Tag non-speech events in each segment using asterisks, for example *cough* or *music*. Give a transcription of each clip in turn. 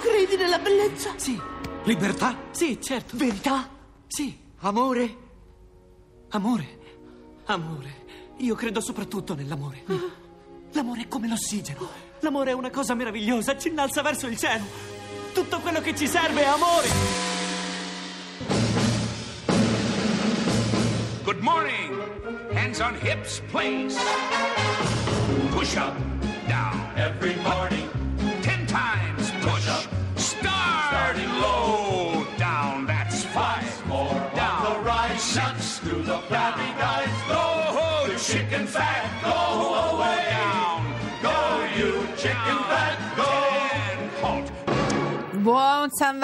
credi nella bellezza? Sì. Libertà? Sì, certo. Verità? Sì. Amore? Amore. Amore. Io credo soprattutto nell'amore. L'amore è come l'ossigeno. L'amore è una cosa meravigliosa, ci innalza verso il cielo. Tutto quello che ci serve è amore. Good morning. Hands on hips, please. Push up,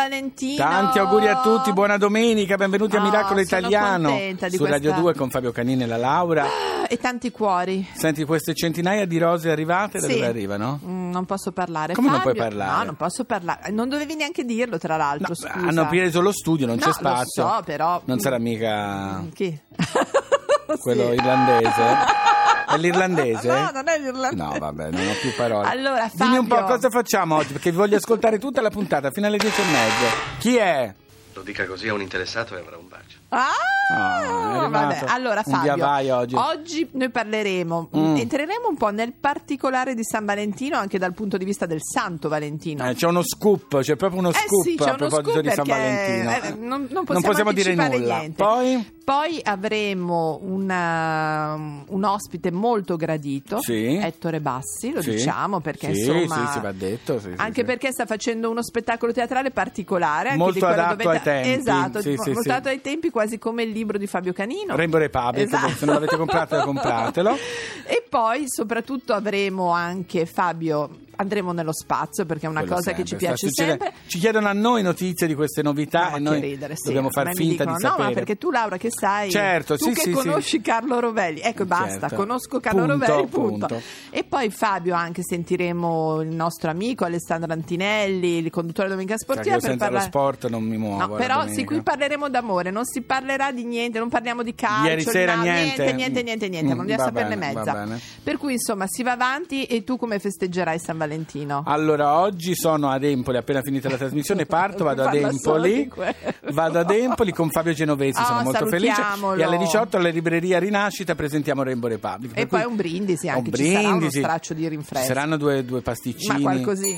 Valentino! Tanti auguri a tutti, buona domenica, benvenuti a Oh, Miracolo sono Italiano su Radio questa- 2 con Fabio Canini e la Laura. E tanti cuori. Senti queste centinaia di rose arrivate da Sì. dove arrivano? Mm, non posso parlare. Come non Fabio- puoi parlare? No, non posso parlare. Non dovevi neanche dirlo, tra l'altro. No, hanno preso lo studio, non No, c'è lo spazio. so, però- Non sarà mica Chi? quello Sì. *laughs* irlandese? *laughs* È l'irlandese? No, non è l'irlandese. No, vabbè, non ho più parole. Allora, Dimmi un po' Fabio- cosa facciamo oggi, perché vi voglio ascoltare tutta la puntata fino alle 10 e mezza. Chi è? Lo dica così a un interessato e avrà un bacio. Ah, Ah, vabbè. Allora, Fabio, vai oggi. noi parleremo, Mm. entreremo un po' nel particolare di San Valentino, anche dal punto di vista del Santo Valentino. Eh, c'è uno scoop, c'è proprio uno Eh scoop sì, c'è a uno proposito scoop di San perché, Valentino. eh, non- non possiamo dire anticipare nulla. niente. Poi? Poi avremo una- un ospite molto gradito, Sì. Ettore Bassi, lo Sì. diciamo perché Sì, insomma... sì, sì, va detto, sì, sì, anche sì. perché sta facendo uno spettacolo teatrale particolare. anche Molto adatto dove- ai tempi. Esatto, Sì, sì, molto sì. ai tempi, quasi come il libro di Fabio Canino. Rainbow Republic, Esatto. se non l'avete comprato *laughs* compratelo. E poi soprattutto avremo anche Fabio, andremo nello spazio perché è una Quello cosa che ci sempre, piace sempre. Ci chiedono a noi notizie di queste novità No, e ma noi ridere, sì. dobbiamo far finta dicono, di no, sapere. ma perché tu Laura che sai, Certo, tu sì, che sì, conosci. Carlo Rovelli, ecco basta, Certo. conosco Carlo Punto, Rovelli, punto. punto. E poi Fabio anche sentiremo il nostro amico Alessandro Antinelli, il conduttore di Domenica che Sportiva io per senza parlare... lo sport non mi muovo. No, però sì, qui parleremo d'amore, non si parlerà di niente, non parliamo di calcio, Ieri sera no, niente. niente, niente, niente, Mm, non va saperne bene, mezza. Per cui insomma si va avanti e tu come festeggerai San Valentino? Allora, oggi sono ad Empoli, appena finita la trasmissione *laughs* parto, vado ad Empoli. Vado ad Empoli con Fabio Genovesi, Ah, sono molto felice. E alle 18 alla libreria Rinascita presentiamo Rainbow Republic. E poi un brindisi anche, un ci sarà uno brindisi. straccio di rinfresco. Ci saranno due, due Ma pasticcini. qualcosì.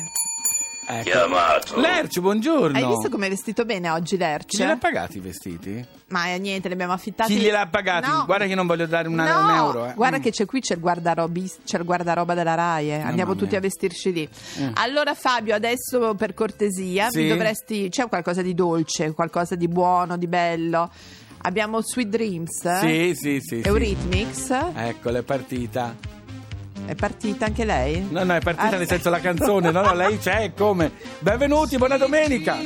Ecco. Chiamato. Lercio, buongiorno. Hai visto come è vestito bene oggi Chi Lerch? gliel'ha pagati i vestiti? Ma eh, niente, li abbiamo affittati. Chi gliel'ha pagati? No. Guarda che non voglio dare una- No, un euro. eh. Guarda Mm. che c'è qui c'è il, guardarobi- c'è il guardaroba della RAI, eh. andiamo tutti a vestirci lì. Mm. Allora Fabio, adesso per cortesia, Sì? dovresti c'è qualcosa di dolce, qualcosa di buono, di bello. Abbiamo Sweet Dreams? Sì, sì, sì. sì. Eurythmics, Eccola, è partita. È partita anche lei? No, no, è partita Ah, nel senso la canzone. No, no, lei c'è, come? Benvenuti, buona domenica.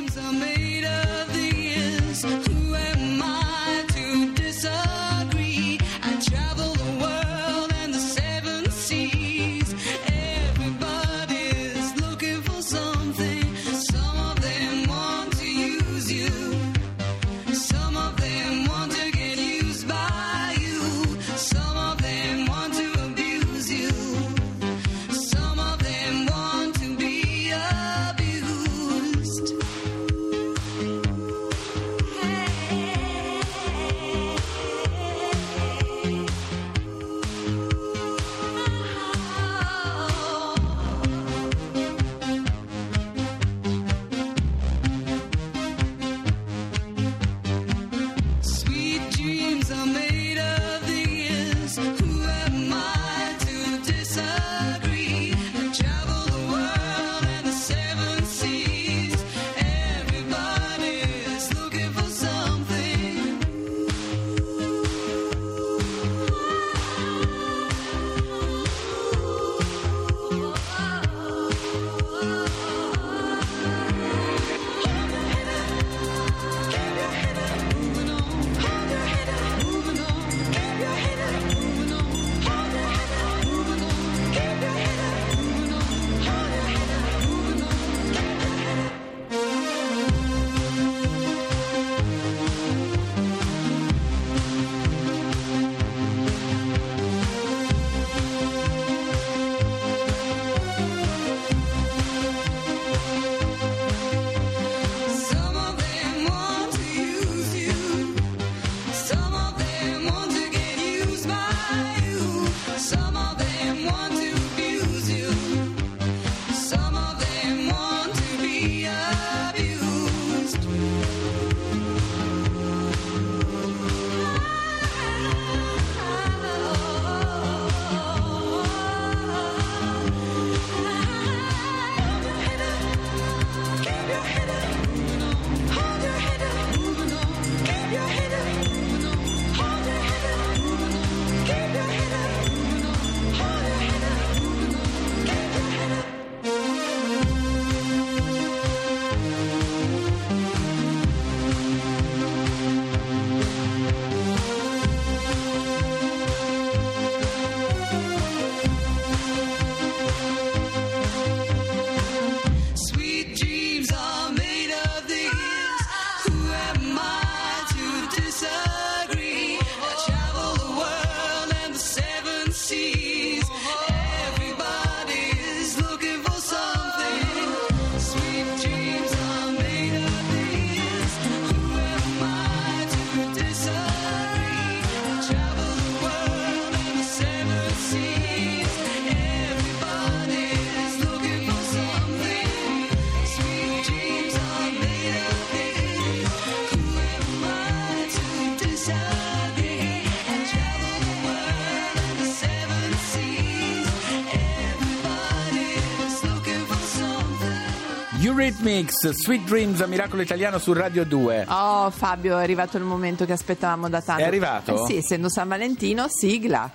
Eurythmics, Sweet Dreams a Miracolo Italiano su Radio 2. Oh Fabio, è arrivato il momento che aspettavamo da tanto. È arrivato? Eh sì, essendo San Valentino, sigla.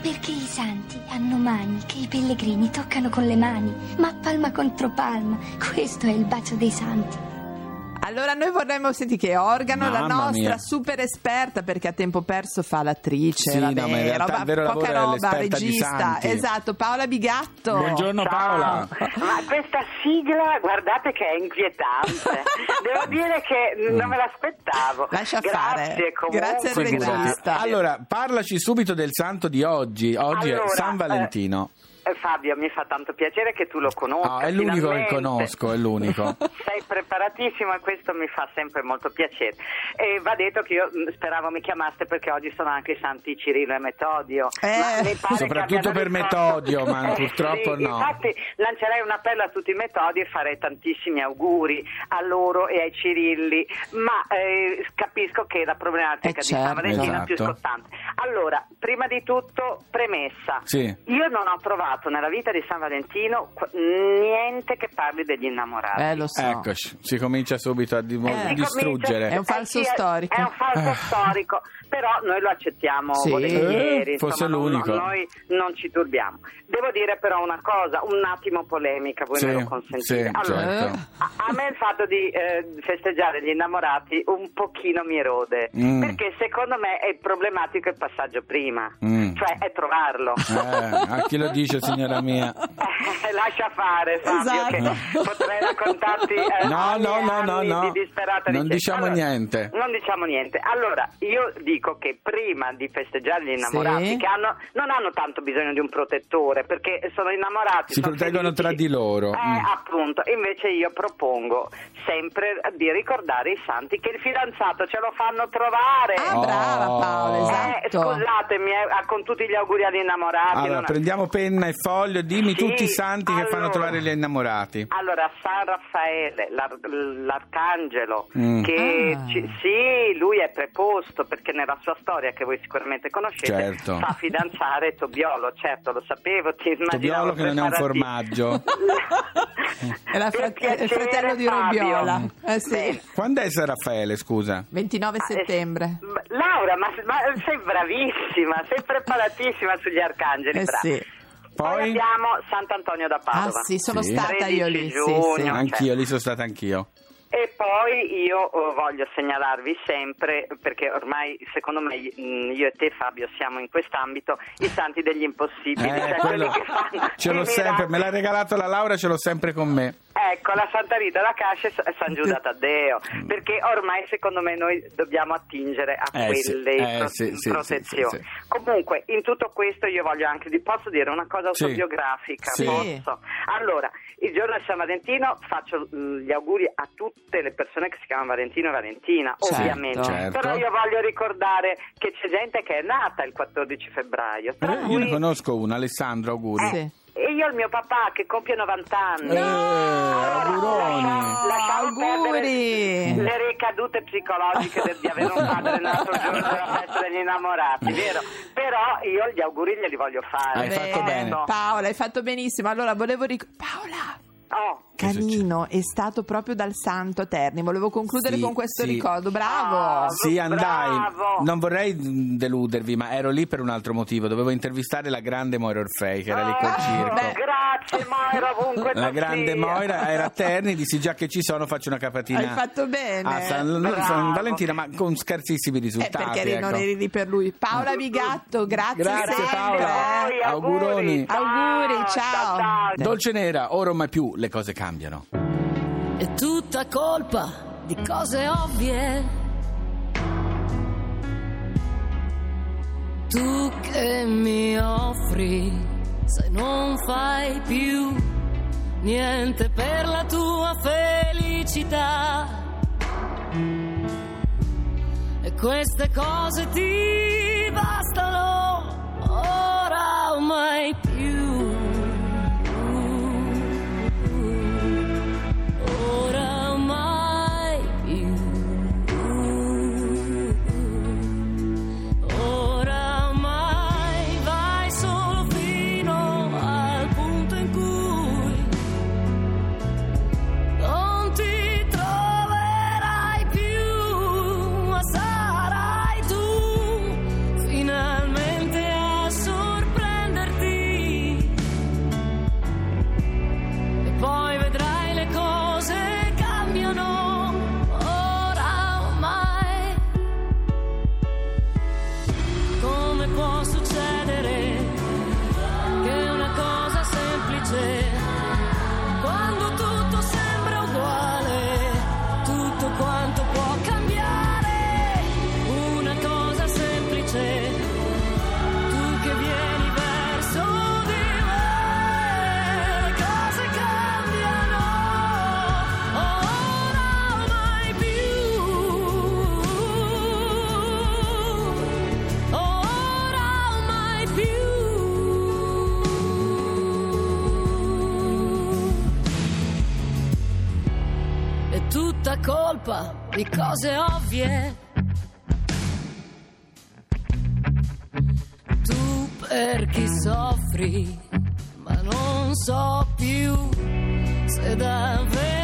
Perché i santi hanno mani che i pellegrini toccano con le mani, ma palma contro palma. Questo è il bacio dei santi. Allora noi vorremmo senti che organo la Mamma nostra mia. super esperta perché a tempo perso fa l'attrice, Sì, vabbè, no, ma in realtà roba- il vero poca roba, regista. Esatto, Paola Bigatto. Buongiorno Paola. Ma questa sigla, guardate che è inquietante. *laughs* Devo dire che non me l'aspettavo. Lascia Grazie, fare. comunque. Grazie al regista. Allora, parlaci subito del santo di oggi. Oggi Allora, è San Valentino. Eh, Fabio, mi fa tanto piacere che tu lo conosca. Ah, è l'unico che finalmente. conosco, è l'unico. *laughs* Sei preparatissimo e questo mi fa sempre molto piacere. E va detto che io mh, speravo mi chiamaste perché oggi sono anche i santi Cirillo e Metodio. Eh. Che Soprattutto per Metodio, ma Eh, purtroppo sì, no. Infatti lancerei un appello a tutti i Metodi e farei tantissimi auguri a loro e ai Cirilli, ma eh, capisco che la problematica Eh, di San certo. Valentino è più Esatto. scottante. Allora, prima di tutto, premessa. Sì. Io non ho trovato nella vita di San Valentino qu- niente che parli degli innamorati. Eh, lo so. Eccoci, si comincia subito a di- Eh, distruggere. comincia- È un falso eh sì, è- storico. È un falso Eh. storico, però noi lo accettiamo Sì. volentieri. Eh, insomma, non- l'unico. noi non ci turbiamo. Devo dire però una cosa, un attimo polemica, voi Sì, me lo consentite. sì, allora, certo. a, a me il fatto di eh, festeggiare gli innamorati un pochino mi erode, Mm. perché secondo me è problematico il passaggio prima, Mm. Cioè è trovarlo. Eh, a chi lo dice, signora mia? Eh, Lascia fare Fabio Esatto. che potrei raccontarti eh, No, anni no, no, no, no. di disperata Non ricerca. diciamo Allora, niente. Non diciamo niente. Allora, io dico che prima di festeggiare gli innamorati, Sì. che hanno- non hanno tanto bisogno di un protettore, perché sono innamorati. Si sono proteggono felici. tra di loro. Eh, Mm. appunto. Invece io propongo sempre di ricordare i santi che il fidanzato ce lo fanno trovare. Ah, brava Oh. Paola, Eh, esatto. scusatemi, eh, con tutti gli auguri agli innamorati. Allora, non- prendiamo penna e foglio, dimmi Sì, tutti i santi che fanno allora. trovare gli innamorati. Allora, San Raffaele, l'ar- l'arcangelo, Mm. che Ah. ci- sì, lui è preposto perché nella sua storia, che voi sicuramente conoscete, Certo. fa fidanzare Tobiolo, certo, lo sapevo, ti immaginavo Tobiolo che non è un formaggio. *laughs* È la *laughs* Per frate- è il piacere, fratello di Fabio. Robiola. Eh sì. Quando è San Raffaele, scusa? 29 settembre. Eh, Laura, ma, ma sei bravissima, sei preparatissima sugli arcangeli, Eh sì. Poi Poi? abbiamo Sant'Antonio da Padova. Ah sì, sono Sì. stata io 13 lì. Sì, giugno. sì. Anch'io, lì sono stato anch'io. E poi io eh, voglio segnalarvi sempre, perché ormai secondo me mh, io e te Fabio siamo in quest'ambito, i santi degli impossibili, Eh, cioè quello che fanno ce l'ho sempre, me l'ha regalato la Laura, ce l'ho sempre con me. Ecco, la Santa Rita da Cascia e San Giuda Taddeo, perché ormai secondo me noi dobbiamo attingere a Eh, quelle eh, pro- sì, sì, protezioni. sì, Comunque, in tutto questo io voglio anche, posso dire una cosa autobiografica? Sì. Posso? Allora, il giorno di San Valentino faccio mh, gli auguri a tutte le persone che si chiamano Valentino e Valentina, Certo. ovviamente. Certo. Però io voglio ricordare che c'è gente che è nata il 14 febbraio. Eh, io ne conosco uno, Alessandro, auguri. E io il mio papà che compie 90 anni. Eh, auguroni. Lascia- lasciamo Auguri. perdere le ricadute psicologiche del- di avere un padre nato il giorno della festa degli innamorati, vero? Però io gli auguri glieli voglio fare. Hai fatto bene. No. Paola, hai fatto benissimo. Allora, volevo ricordare... Paola! Oh, Canino è stato proprio dal Santo Terni. Volevo concludere Sì, con questo sì. ricordo. Bravo! Ah, Sì, andai. Bravo. Non vorrei deludervi, ma ero lì per un altro motivo. Dovevo intervistare la grande Moira Orfei, che era lì col Ah, circo. beh, grazie Moira, ovunque La grande sia. Moira era a Terni, dissi già che ci sono faccio una capatina Hai fatto bene. a San, Bravo. San Valentina, ma con scarsissimi Eh, risultati. perché eri- non ecco. eri lì per lui. Paola Bigatto, grazie, Grazie, sempre. Paola. Voi, Auguroni. Auguri, ciao. ciao. Dolce Nera, ora o mai più le cose cambiano. È tutta colpa di cose ovvie. Tu che mi offri, se non fai più niente per la tua felicità. E queste cose ti bastano ora o mai più. di cose ovvie. Tu per chi soffri, ma non so più se davvero...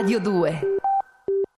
Radio 2